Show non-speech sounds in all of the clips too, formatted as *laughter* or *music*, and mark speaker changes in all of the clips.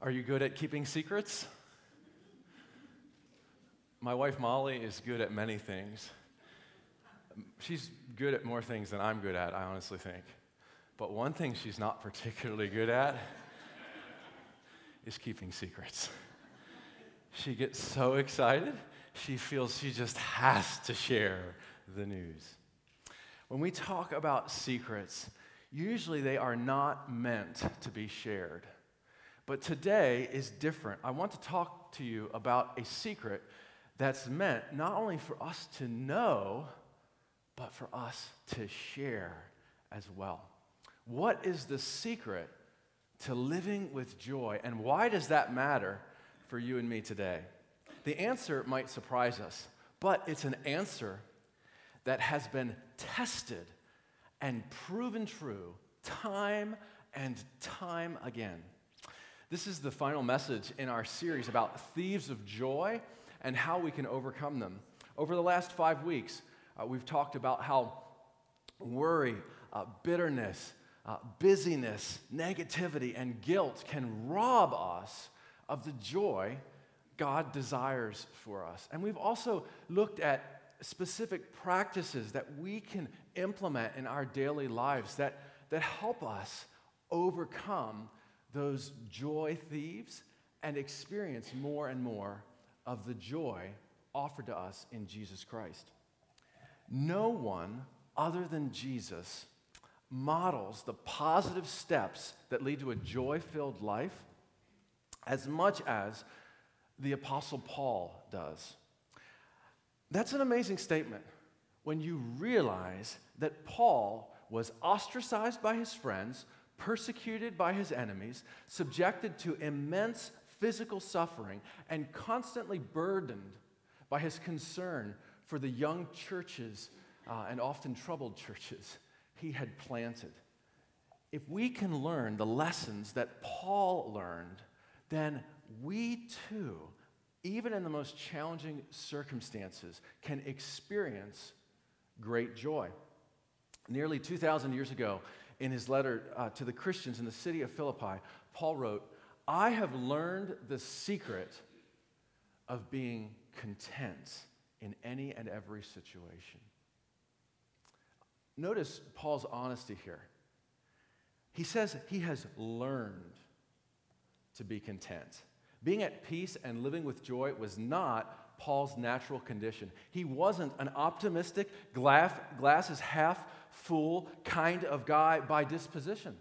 Speaker 1: Are you good at keeping secrets? My wife Molly is good at many things. She's good at more things than I'm good at, I honestly think. But one thing she's not particularly good at *laughs* is keeping secrets. She gets so excited, she feels she just has to share the news. When we talk about secrets, usually they are not meant to be shared. But today is different. I want to talk to you about a secret that's meant not only for us to know, but for us to share as well. What is the secret to living with joy, and why does that matter for you and me today? The answer might surprise us, but it's an answer that has been tested and proven true time and time again. This is the final message in our series about thieves of joy and how we can overcome them. Over the last five weeks, uh, we've talked about how worry, uh, bitterness, uh, busyness, negativity, and guilt can rob us of the joy God desires for us. And we've also looked at specific practices that we can implement in our daily lives that, that help us overcome those joy thieves and experience more and more of the joy offered to us in Jesus Christ. No one other than Jesus models the positive steps that lead to a joy filled life as much as the Apostle Paul does. That's an amazing statement when you realize that Paul was ostracized by his friends, persecuted by his enemies, subjected to immense physical suffering, and constantly burdened by his concern for the young churches uh, and often troubled churches he had planted. If we can learn the lessons that Paul learned, then we too, even in the most challenging circumstances, can experience great joy. Nearly 2,000 years ago, in his letter uh, to the Christians in the city of Philippi, Paul wrote, I have learned the secret of being content in any and every situation. Notice Paul's honesty here. He says he has learned to be content. Being at peace and living with joy was not Paul's natural condition. He wasn't an optimistic, glass, glass is half full kind of guy by disposition.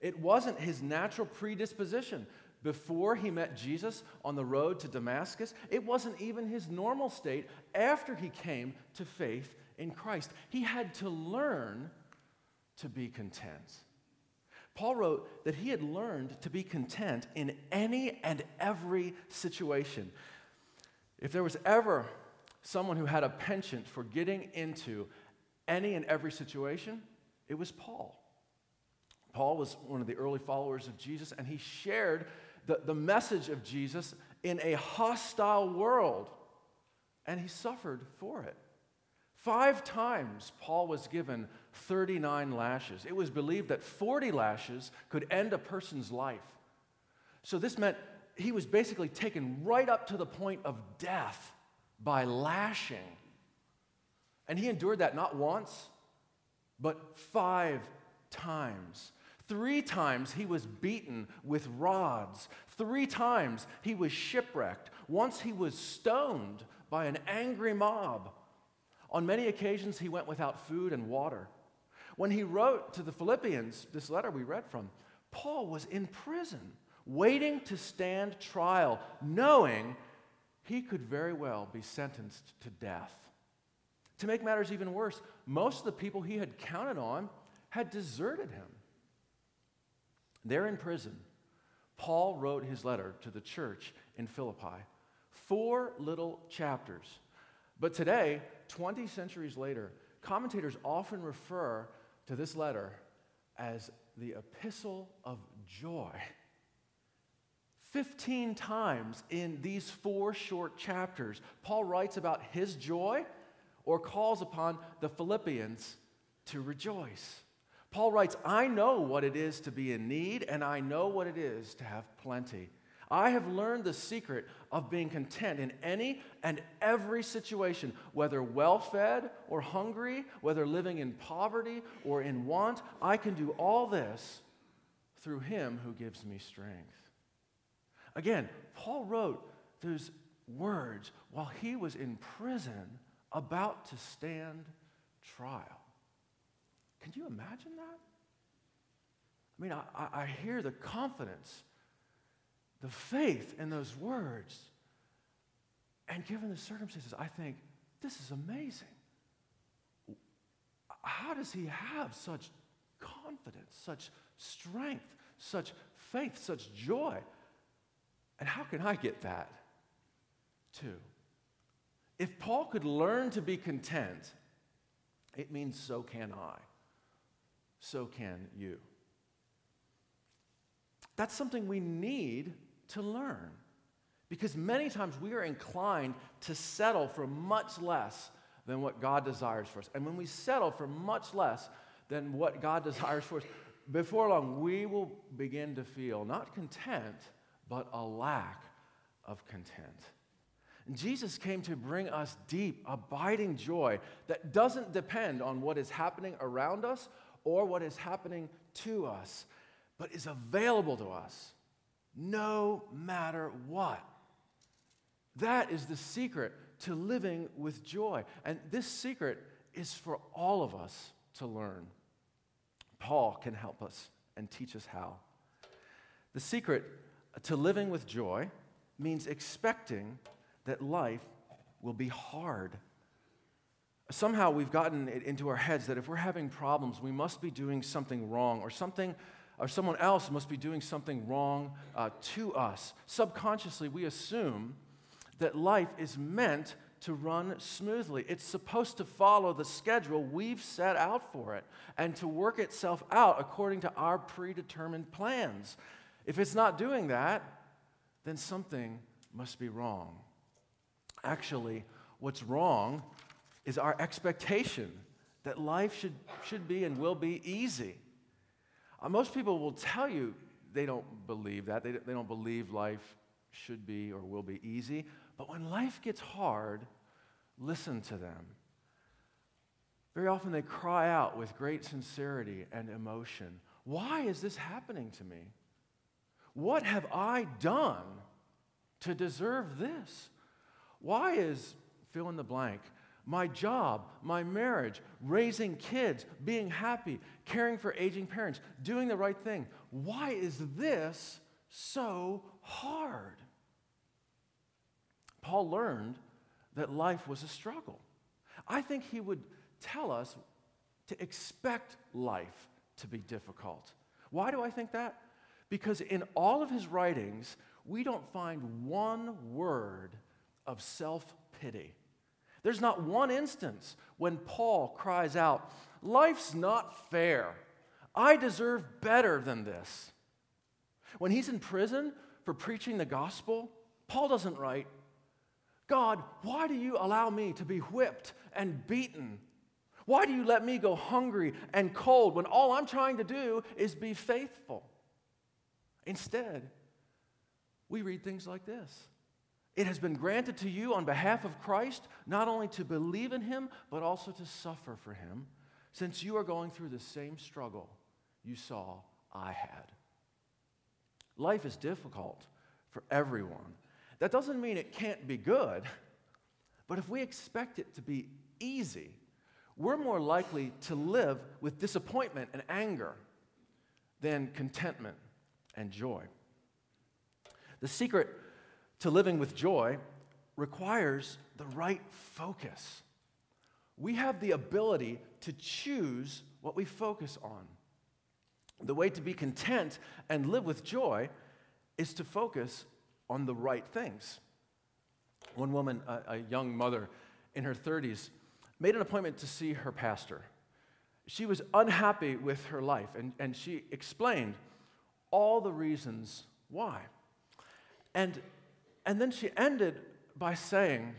Speaker 1: It wasn't his natural predisposition. Before he met Jesus on the road to Damascus, it wasn't even his normal state after he came to faith in Christ. He had to learn to be content. Paul wrote that he had learned to be content in any and every situation. If there was ever someone who had a penchant for getting into any and every situation, it was Paul. Paul was one of the early followers of Jesus, and he shared the, the message of Jesus in a hostile world, and he suffered for it. Five times Paul was given 39 lashes. It was believed that 40 lashes could end a person's life. So this meant he was basically taken right up to the point of death by lashing. And he endured that not once, but five times. Three times he was beaten with rods. Three times he was shipwrecked. Once he was stoned by an angry mob. On many occasions, he went without food and water. When he wrote to the Philippians, this letter we read from, Paul was in prison, waiting to stand trial, knowing he could very well be sentenced to death. To make matters even worse, most of the people he had counted on had deserted him. There in prison, Paul wrote his letter to the church in Philippi. Four little chapters. But today, 20 centuries later, commentators often refer to this letter as the epistle of joy. 15 times in these four short chapters, Paul writes about his joy or calls upon the Philippians to rejoice. Paul writes, I know what it is to be in need, and I know what it is to have plenty. I have learned the secret of being content in any and every situation, whether well fed or hungry, whether living in poverty or in want. I can do all this through him who gives me strength. Again, Paul wrote those words while he was in prison about to stand trial. Can you imagine that? I mean, I, I hear the confidence, the faith in those words. And given the circumstances, I think, this is amazing. How does he have such confidence, such strength, such faith, such joy? And how can I get that too? If Paul could learn to be content, it means so can I. So can you. That's something we need to learn because many times we are inclined to settle for much less than what God desires for us. And when we settle for much less than what God desires for us, before long we will begin to feel not content, but a lack of content. Jesus came to bring us deep, abiding joy that doesn't depend on what is happening around us or what is happening to us, but is available to us no matter what. That is the secret to living with joy. And this secret is for all of us to learn. Paul can help us and teach us how. The secret to living with joy means expecting that life will be hard. Somehow we've gotten it into our heads that if we're having problems, we must be doing something wrong, or something, or someone else must be doing something wrong uh, to us. Subconsciously, we assume that life is meant to run smoothly. It's supposed to follow the schedule we've set out for it and to work itself out according to our predetermined plans. If it's not doing that, then something must be wrong. Actually, what's wrong is our expectation that life should, should be and will be easy. Uh, most people will tell you they don't believe that. They, they don't believe life should be or will be easy. But when life gets hard, listen to them. Very often they cry out with great sincerity and emotion Why is this happening to me? What have I done to deserve this? Why is fill in the blank? My job, my marriage, raising kids, being happy, caring for aging parents, doing the right thing. Why is this so hard? Paul learned that life was a struggle. I think he would tell us to expect life to be difficult. Why do I think that? Because in all of his writings, we don't find one word of self pity. There's not one instance when Paul cries out, Life's not fair. I deserve better than this. When he's in prison for preaching the gospel, Paul doesn't write, God, why do you allow me to be whipped and beaten? Why do you let me go hungry and cold when all I'm trying to do is be faithful? Instead, we read things like this It has been granted to you on behalf of Christ not only to believe in him, but also to suffer for him, since you are going through the same struggle you saw I had. Life is difficult for everyone. That doesn't mean it can't be good, but if we expect it to be easy, we're more likely to live with disappointment and anger than contentment and joy. The secret to living with joy requires the right focus. We have the ability to choose what we focus on. The way to be content and live with joy is to focus on the right things. One woman, a, a young mother in her 30s, made an appointment to see her pastor. She was unhappy with her life, and, and she explained all the reasons why. And, and then she ended by saying,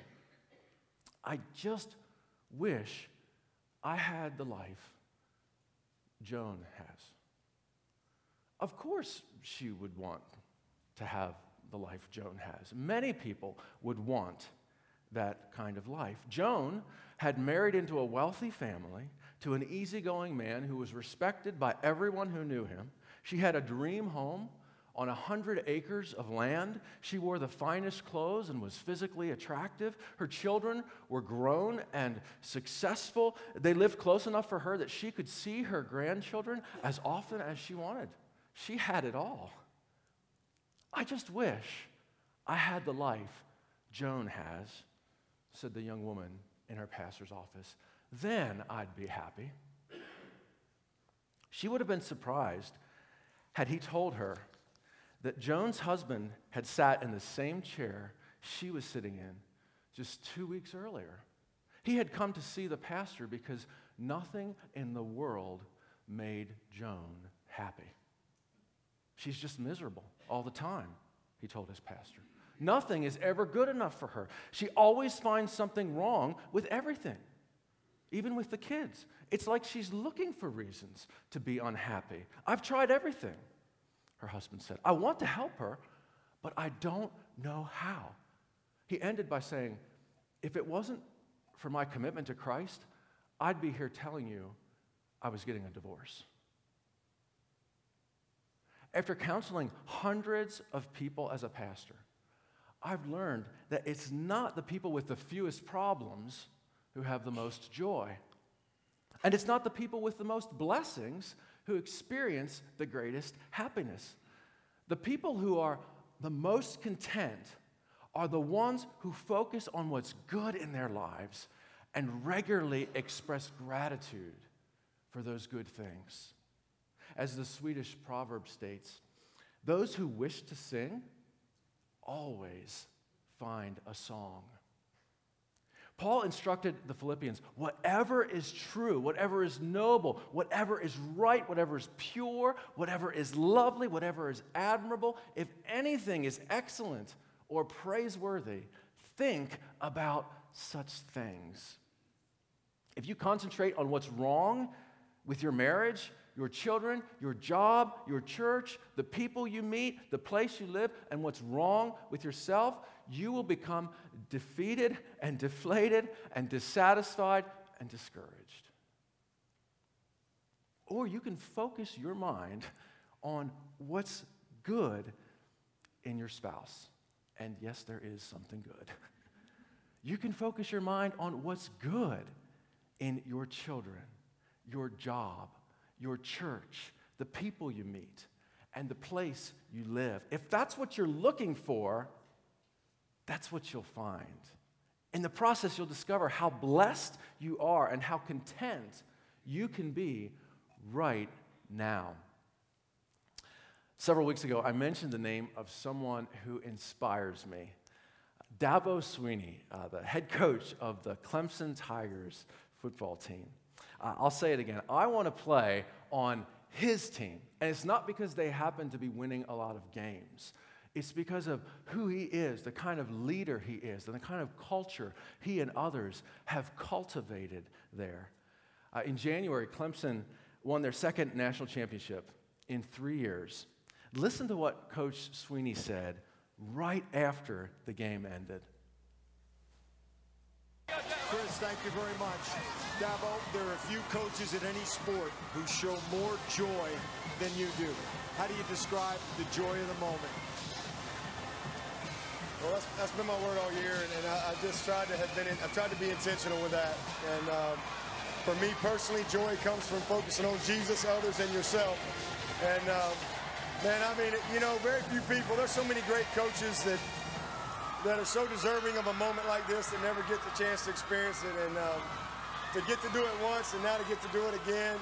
Speaker 1: I just wish I had the life Joan has. Of course, she would want to have the life Joan has. Many people would want that kind of life. Joan had married into a wealthy family to an easygoing man who was respected by everyone who knew him. She had a dream home on a hundred acres of land. She wore the finest clothes and was physically attractive. Her children were grown and successful. They lived close enough for her that she could see her grandchildren as often as she wanted. She had it all. I just wish I had the life Joan has, said the young woman in her pastor's office. Then I'd be happy. She would have been surprised had he told her that Joan's husband had sat in the same chair she was sitting in just two weeks earlier. He had come to see the pastor because nothing in the world made Joan happy. She's just miserable all the time, he told his pastor. Nothing is ever good enough for her. She always finds something wrong with everything, even with the kids. It's like she's looking for reasons to be unhappy. I've tried everything her husband said. I want to help her, but I don't know how. He ended by saying, If it wasn't for my commitment to Christ, I'd be here telling you I was getting a divorce. After counseling hundreds of people as a pastor, I've learned that it's not the people with the fewest problems who have the most joy. And it's not the people with the most blessings who experience the greatest happiness. The people who are the most content are the ones who focus on what's good in their lives and regularly express gratitude for those good things. As the Swedish proverb states, those who wish to sing always find a song. Paul instructed the Philippians whatever is true, whatever is noble, whatever is right, whatever is pure, whatever is lovely, whatever is admirable, if anything is excellent or praiseworthy, think about such things. If you concentrate on what's wrong with your marriage, your children, your job, your church, the people you meet, the place you live, and what's wrong with yourself, you will become defeated and deflated and dissatisfied and discouraged. Or you can focus your mind on what's good in your spouse. And yes, there is something good. You can focus your mind on what's good in your children, your job, your church, the people you meet, and the place you live. If that's what you're looking for, that's what you'll find. In the process, you'll discover how blessed you are and how content you can be right now. Several weeks ago, I mentioned the name of someone who inspires me Dabo Swinney, uh, the head coach of the Clemson Tigers football team. Uh, I'll say it again. I want to play on his team. And it's not because they happen to be winning a lot of games. It's because of who he is, the kind of leader he is, and the kind of culture he and others have cultivated there. Uh, in January, Clemson won their second national championship in three years. Listen to what Coach Swinney said right after the game ended.
Speaker 2: Chris, thank you very much. Dabo, there are a few coaches in any sport who show more joy than you do. How do you describe the joy of the moment?
Speaker 3: Well, that's, that's been my word all year, and, and I, I, just tried to have been. In, I've tried to be intentional with that. And um, for me personally, joy comes from focusing on Jesus, others, and yourself. And um, man, I mean, you know, very few people. There's so many great coaches that that are so deserving of a moment like this that never get the chance to experience it, and um, to get to do it once and now to get to do it again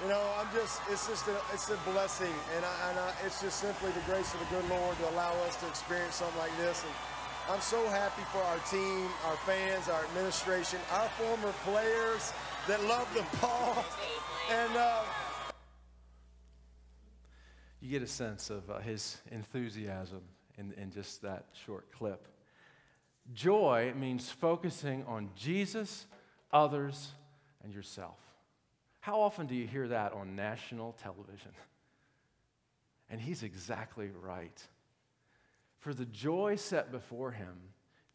Speaker 3: you know, I'm just, it's just a, it's a blessing. And, I, and I, it's just simply the grace of the good Lord to allow us to experience something like this. And I'm so happy for our team, our fans, our administration, our former players that love the ball. And, uh,
Speaker 1: you get a sense of uh, his enthusiasm in, in just that short clip. Joy means focusing on Jesus, others, and yourself. How often do you hear that on national television? *laughs* And he's exactly right. For the joy set before him,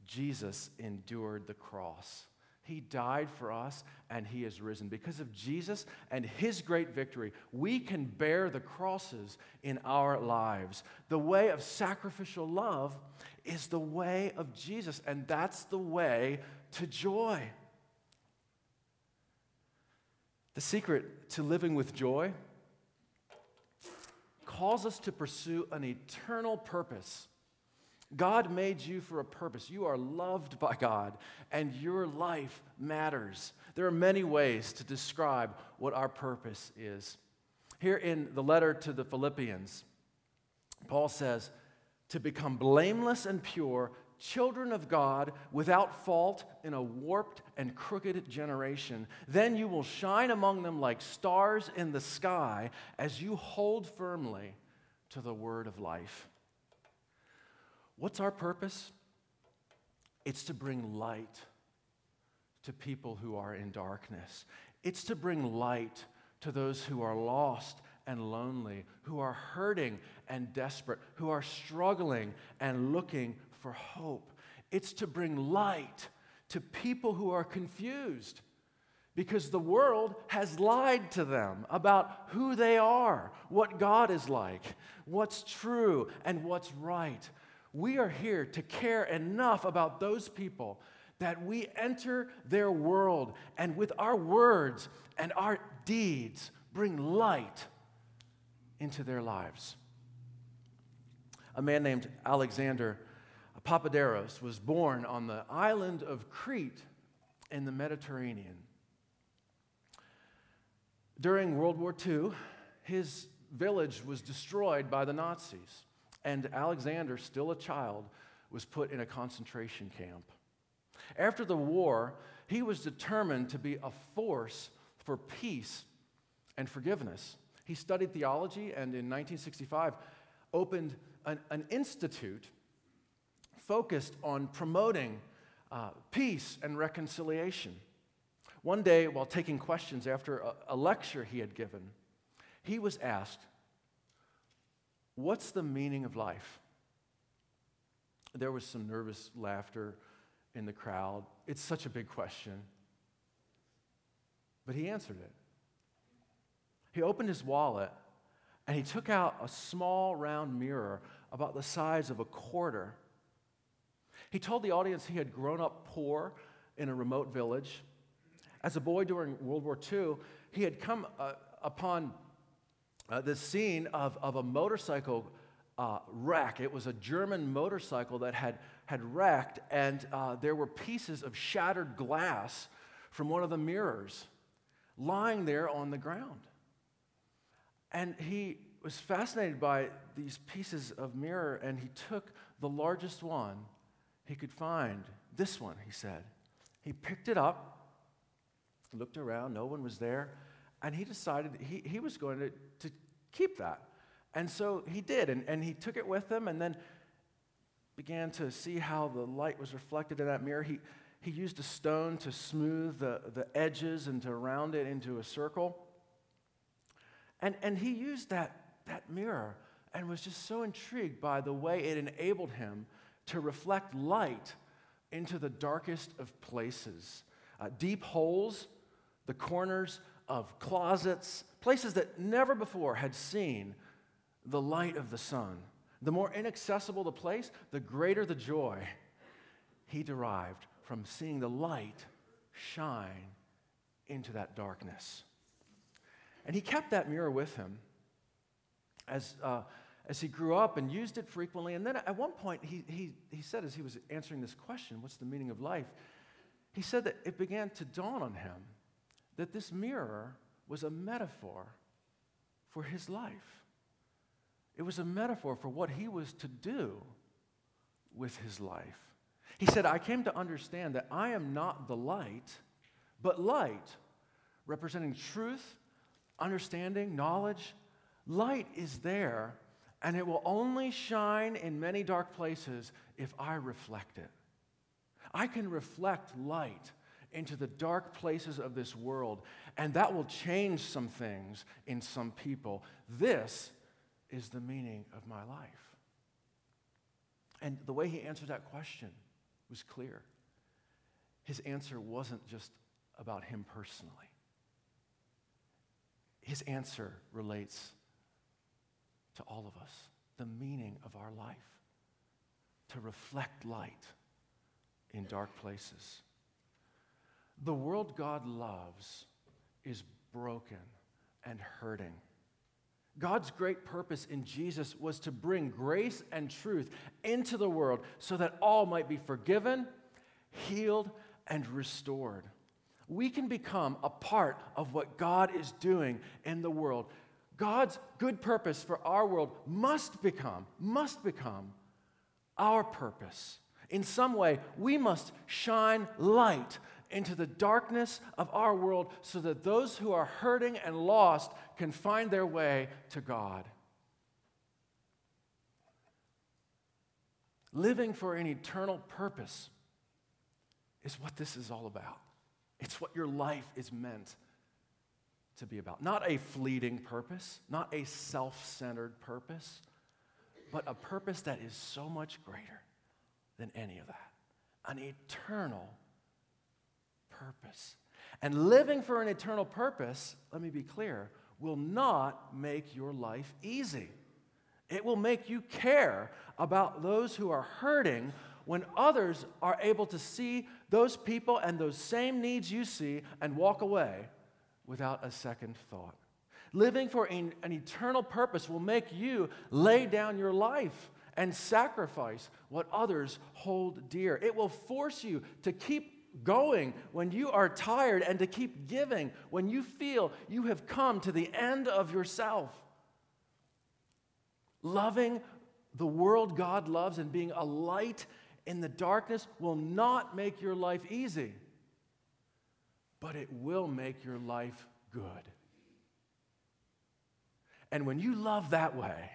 Speaker 1: Jesus endured the cross. He died for us and he is risen. Because of Jesus and his great victory, we can bear the crosses in our lives. The way of sacrificial love is the way of Jesus, and that's the way to joy. The secret to living with joy calls us to pursue an eternal purpose God made you for a purpose. You are loved by God, and your life matters. There are many ways to describe what our purpose is. Here in the letter to the Philippians, Paul says, To become blameless and pure, children of God without fault in a warped and crooked generation. Then you will shine among them like stars in the sky as you hold firmly to the word of life. What's our purpose? It's to bring light to people who are in darkness. It's to bring light to those who are lost and lonely, who are hurting and desperate, who are struggling and looking for hope. It's to bring light to people who are confused because the world has lied to them about who they are, what God is like, what's true, and what's right. We are here to care enough about those people that we enter their world and with our words and our deeds bring light into their lives. A man named Alexander Papaderos was born on the island of Crete in the Mediterranean. During World War II, his village was destroyed by the Nazis and Alexander, still a child, was put in a concentration camp. After the war, he was determined to be a force for peace and forgiveness. He studied theology and in 1965 opened an, an institute focused on promoting uh, peace and reconciliation. One day, while taking questions after a, a lecture he had given, he was asked, What's the meaning of life? There was some nervous laughter in the crowd. It's such a big question. But he answered it. He opened his wallet and he took out a small round mirror about the size of a quarter. He told the audience he had grown up poor in a remote village. As a boy during World War II, he had come uh, upon uh, the scene of, of a motorcycle uh, wreck. It was a German motorcycle that had, had wrecked, and uh, there were pieces of shattered glass from one of the mirrors lying there on the ground. And he was fascinated by these pieces of mirror, and he took the largest one he could find. This one, he said. He picked it up, looked around, no one was there. And he decided he, he was going to, to keep that. And so he did, and, and he took it with him and then began to see how the light was reflected in that mirror. He, he used a stone to smooth the, the edges and to round it into a circle. And, and he used that, that mirror and was just so intrigued by the way it enabled him to reflect light into the darkest of places. Uh, deep holes, the corners of closets, places that never before had seen the light of the sun. The more inaccessible the place, the greater the joy he derived from seeing the light shine into that darkness. And he kept that mirror with him as, uh, as he grew up and used it frequently. And then at one point, he, he, he said, as he was answering this question, What's the meaning of life? He said that it began to dawn on him that this mirror was a metaphor for his life. It was a metaphor for what he was to do with his life. He said, I came to understand that I am not the light, but light, representing truth, understanding, knowledge. Light is there, and it will only shine in many dark places if I reflect it. I can reflect light into the dark places of this world, and that will change some things in some people. This is the meaning of my life. And the way he answered that question was clear. His answer wasn't just about him personally, his answer relates to all of us the meaning of our life, to reflect light in dark places. The world God loves is broken and hurting. God's great purpose in Jesus was to bring grace and truth into the world so that all might be forgiven, healed, and restored. We can become a part of what God is doing in the world. God's good purpose for our world must become, must become our purpose. In some way, we must shine light into the darkness of our world so that those who are hurting and lost can find their way to God. Living for an eternal purpose is what this is all about. It's what your life is meant to be about. Not a fleeting purpose, not a self centered purpose, but a purpose that is so much greater than any of that. An eternal purpose. And living for an eternal purpose, let me be clear, will not make your life easy. It will make you care about those who are hurting when others are able to see those people and those same needs you see and walk away without a second thought. Living for an, an eternal purpose will make you lay down your life and sacrifice what others hold dear. It will force you to keep going when you are tired and to keep giving when you feel you have come to the end of yourself. Loving the world God loves and being a light in the darkness will not make your life easy, but it will make your life good. And when you love that way,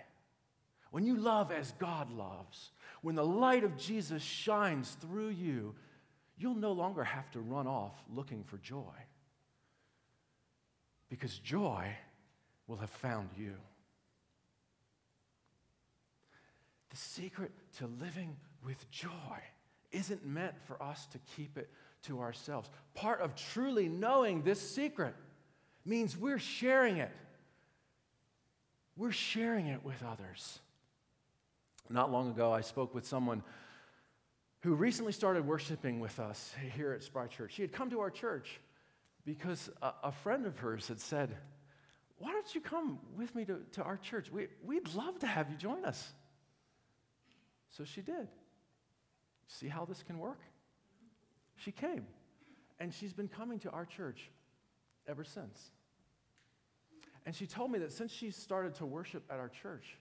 Speaker 1: when you love as God loves, when the light of Jesus shines through you, you'll no longer have to run off looking for joy. Because joy will have found you. The secret to living with joy isn't meant for us to keep it to ourselves. Part of truly knowing this secret means we're sharing it. We're sharing it with others. Not long ago, I spoke with someone who recently started worshiping with us here at Spry Church. She had come to our church because a, a friend of hers had said, Why don't you come with me to, to our church? We, we'd love to have you join us. So she did. See how this can work? She came, and she's been coming to our church ever since. And she told me that since she started to worship at our church,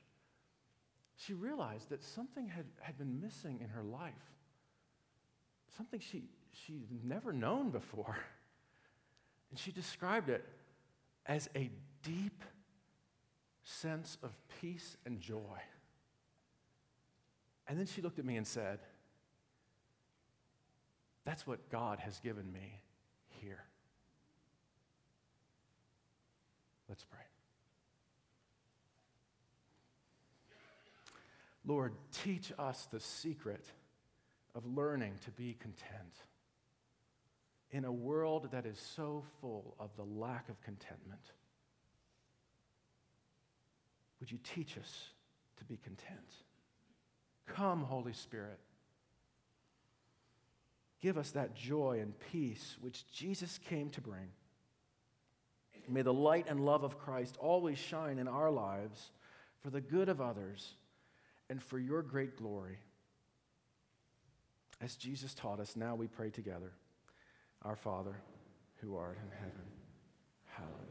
Speaker 1: she realized that something had, had been missing in her life something she, she'd never known before. *laughs* And she described it as a deep sense of peace and joy. And then she looked at me and said, That's what God has given me here. Let's pray. Lord, teach us the secret of learning to be content in a world that is so full of the lack of contentment. Would you teach us to be content? Come, Holy Spirit. Give us that joy and peace which Jesus came to bring. May the light and love of Christ always shine in our lives for the good of others and for your great glory. As Jesus taught us, now we pray together Our Father, who art in heaven, hallowed